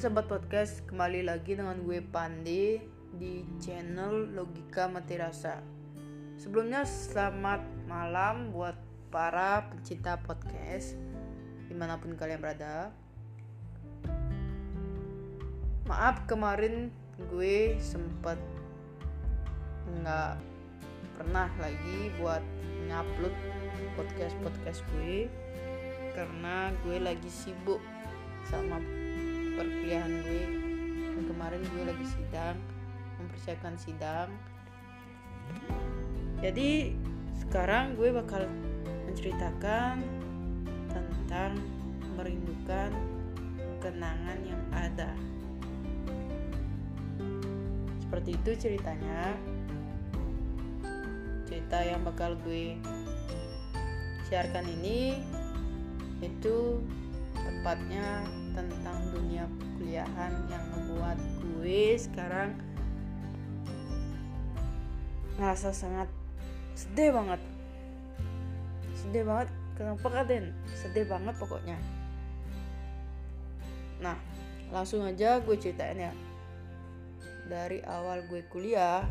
sahabat podcast, kembali lagi dengan gue Pandi di channel Logika Mati Rasa. Sebelumnya selamat malam buat para pencinta podcast di mana pun kalian berada. Maaf kemarin gue sempet nggak pernah lagi buat ngupload podcast podcast gue karena gue lagi sibuk sama perkuliahan gue. Dan kemarin gue lagi sidang mempersiapkan sidang. Jadi sekarang gue bakal menceritakan tentang merindukan kenangan yang ada. Seperti itu ceritanya. Cerita yang bakal gue siarkan ini itu tepatnya tentang dunia perkuliahan yang membuat gue sekarang ngerasa sangat sedih banget. Sedih banget. Kenapa kaden sedih banget pokoknya. Nah langsung aja gue ceritain ya. Dari awal gue kuliah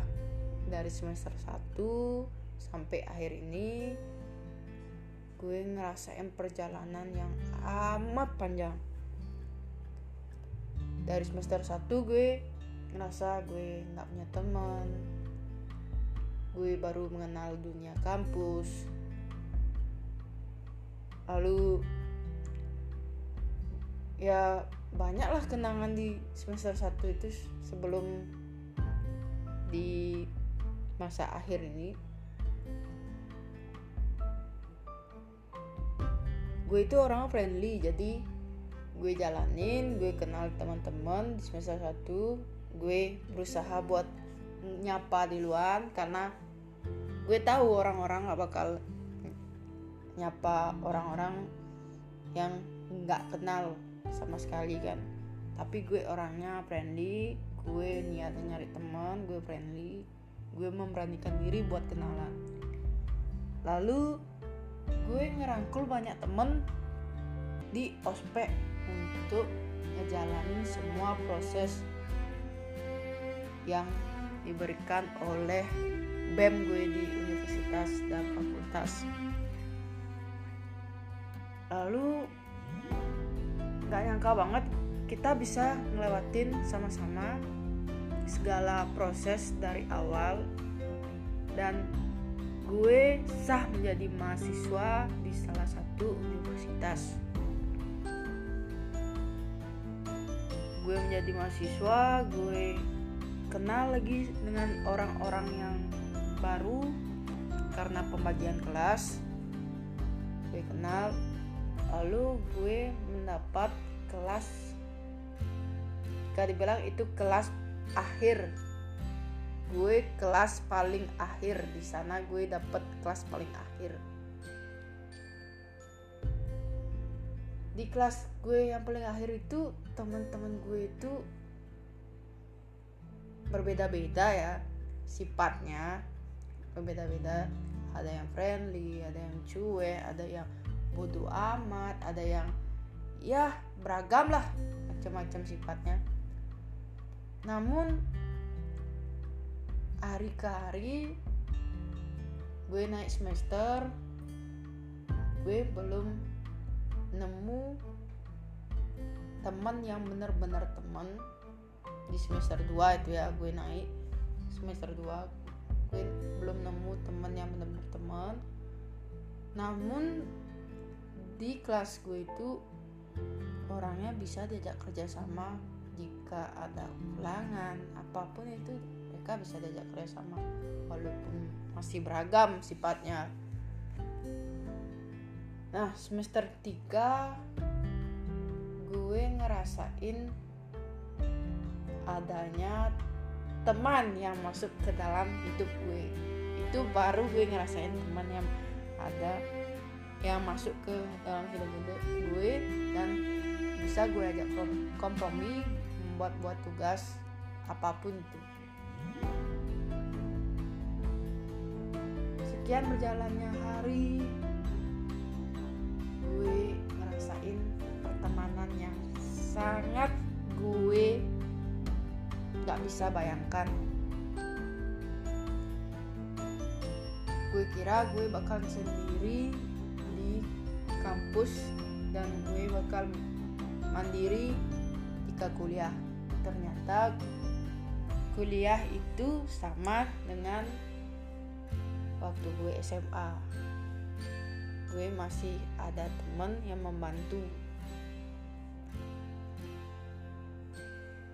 dari semester 1 sampai akhir ini gue ngerasain perjalanan yang amat panjang dari semester 1 gue ngerasa gue nggak punya teman. Gue baru mengenal dunia kampus. Lalu ya banyaklah kenangan di semester 1 itu sebelum di masa akhir ini. Gue itu orang friendly jadi gue jalanin gue kenal teman-teman di semester 1 gue berusaha buat nyapa di luar karena gue tahu orang-orang gak bakal nyapa orang-orang yang nggak kenal sama sekali kan. Tapi gue orangnya friendly gue niatnya nyari teman gue friendly gue memberanikan diri buat kenalan. Lalu gue ngerangkul banyak temen di ospek untuk ngejalanin semua proses yang diberikan oleh BEM gue di universitas dan fakultas lalu gak nyangka banget kita bisa ngelewatin sama-sama segala proses dari awal dan gue sah menjadi mahasiswa di salah satu universitas. Gue menjadi mahasiswa, gue kenal lagi dengan orang-orang yang baru karena pembagian kelas. Gue kenal, lalu gue mendapat kelas. Jika dibilang itu kelas akhir gue kelas paling akhir di sana gue dapet kelas paling akhir di kelas gue yang paling akhir itu teman-teman gue itu berbeda-beda ya sifatnya berbeda-beda. Ada yang friendly ada yang cuek ada yang bodoh amat ada yang ya beragam lah macam-macam sifatnya. Namun hari ke hari gue naik semester gue belum nemu teman yang bener-bener teman di semester 2 itu ya gue naik semester 2 gue belum nemu teman yang bener-bener teman. Namun di kelas gue itu orangnya bisa diajak kerjasama jika ada ulangan apa pun itu mereka bisa diajak kerjasama walaupun masih beragam sifatnya nah semester 3 gue ngerasain adanya teman yang masuk ke dalam hidup gue. Itu baru gue ngerasain teman yang ada yang masuk ke dalam hidup gue dan bisa gue ajak kompromi membuat buat tugas apa pun itu. Sekian berjalannya hari gue ngerasain pertemanan yang sangat gue nggak bisa bayangkan. Gue kira gue bakal sendiri di kampus dan gue bakal mandiri jika kuliah. Ternyata kuliah itu sama dengan waktu gue SMA gue masih ada temen yang membantu.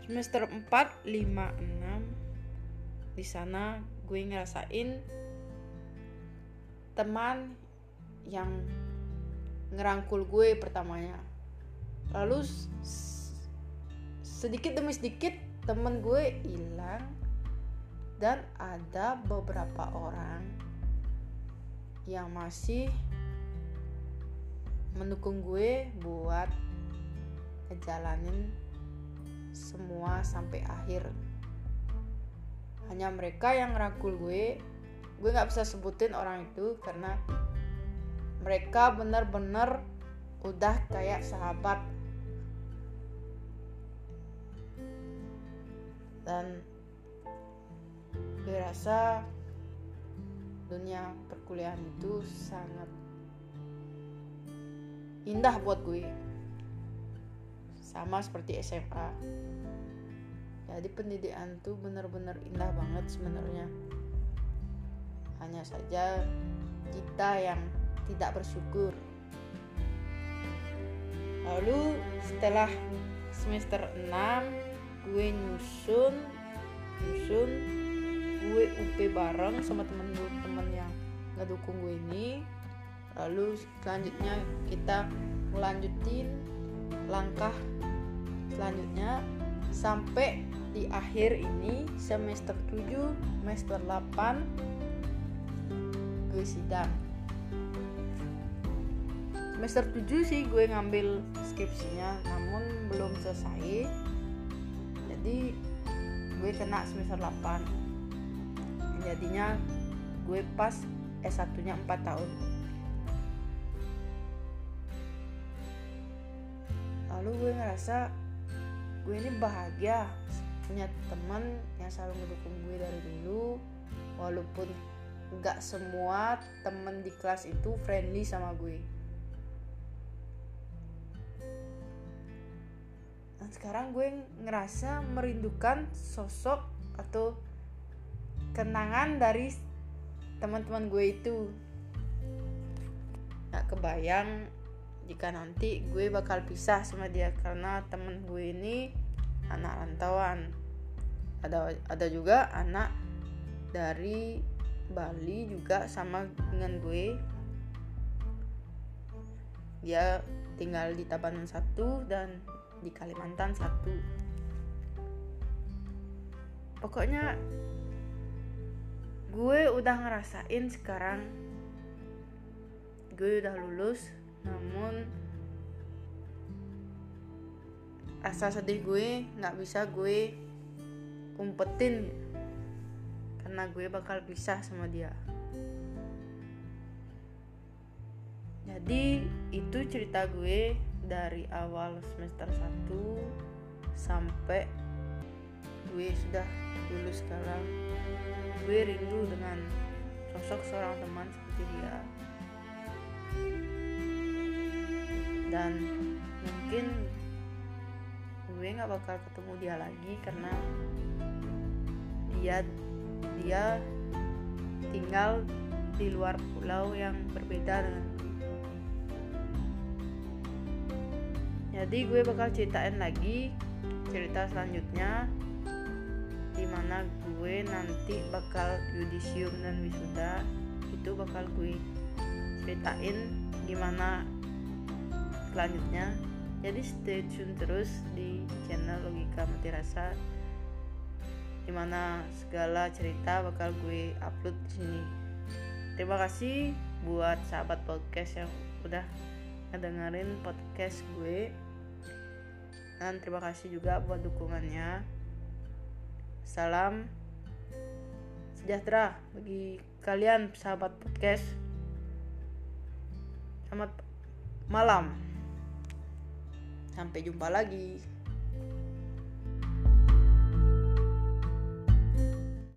Semester 4, 5, 6 di sana gue ngerasain teman yang ngerangkul gue pertamanya. Lalu sedikit demi sedikit temen gue hilang dan ada beberapa orang yang masih mendukung gue buat ngejalanin semua sampai akhir. Hanya mereka yang ngerangkul gue. Gue nggak bisa sebutin orang itu karena mereka bener-bener udah kayak sahabat. Dan gue rasa dunia perkuliahan itu sangat indah buat gue. Sama seperti SMA jadi pendidikan tuh bener-bener indah banget sebenarnya. Hanya saja kita yang tidak bersyukur. Lalu setelah semester 6 gue nyusun nyusun gue UP bareng sama temen-temen yang ngedukung gue ini lalu selanjutnya kita melanjutin langkah selanjutnya sampai di akhir ini semester 7 semester 8 gue sidang. Semester 7 sih gue ngambil skripsinya namun belum selesai. Jadi gue kena semester 8 jadinya gue pas S1 nya 4 tahun lalu gue ngerasa gue ini bahagia punya teman yang selalu mendukung gue dari dulu. Walaupun nggak semua temen di kelas itu friendly sama gue. Dan sekarang gue ngerasa merindukan sosok atau kenangan dari teman-teman gue itu. Nggak kebayang jika nanti gue bakal pisah sama dia karena temen gue ini anak rantauan. Ada ada juga anak dari Bali juga sama dengan gue. Dia tinggal di Tabanan satu dan di Kalimantan satu. Pokoknya gue udah ngerasain sekarang. Gue udah lulus namun rasa sedih gue nggak bisa gue umpetin karena gue bakal pisah sama dia. Jadi itu cerita gue dari awal semester 1 sampai gue sudah lulus sekarang. Gue rindu dengan sosok seorang teman seperti dia dan mungkin gue nggak bakal ketemu dia lagi karena dia dia tinggal di luar pulau yang berbeda dengan jadi gue bakal ceritain lagi cerita selanjutnya di mana gue nanti bakal yudisium dan wisuda. Itu bakal gue ceritain gimana selanjutnya. Jadi stay tune terus di channel Logika Mati Rasa di mana segala cerita bakal gue upload di sini. Terima kasih buat sahabat podcast yang udah ngedengerin podcast gue. Dan terima kasih juga buat dukungannya. Salam sejahtera bagi kalian sahabat podcast. Selamat malam Sampai jumpa lagi.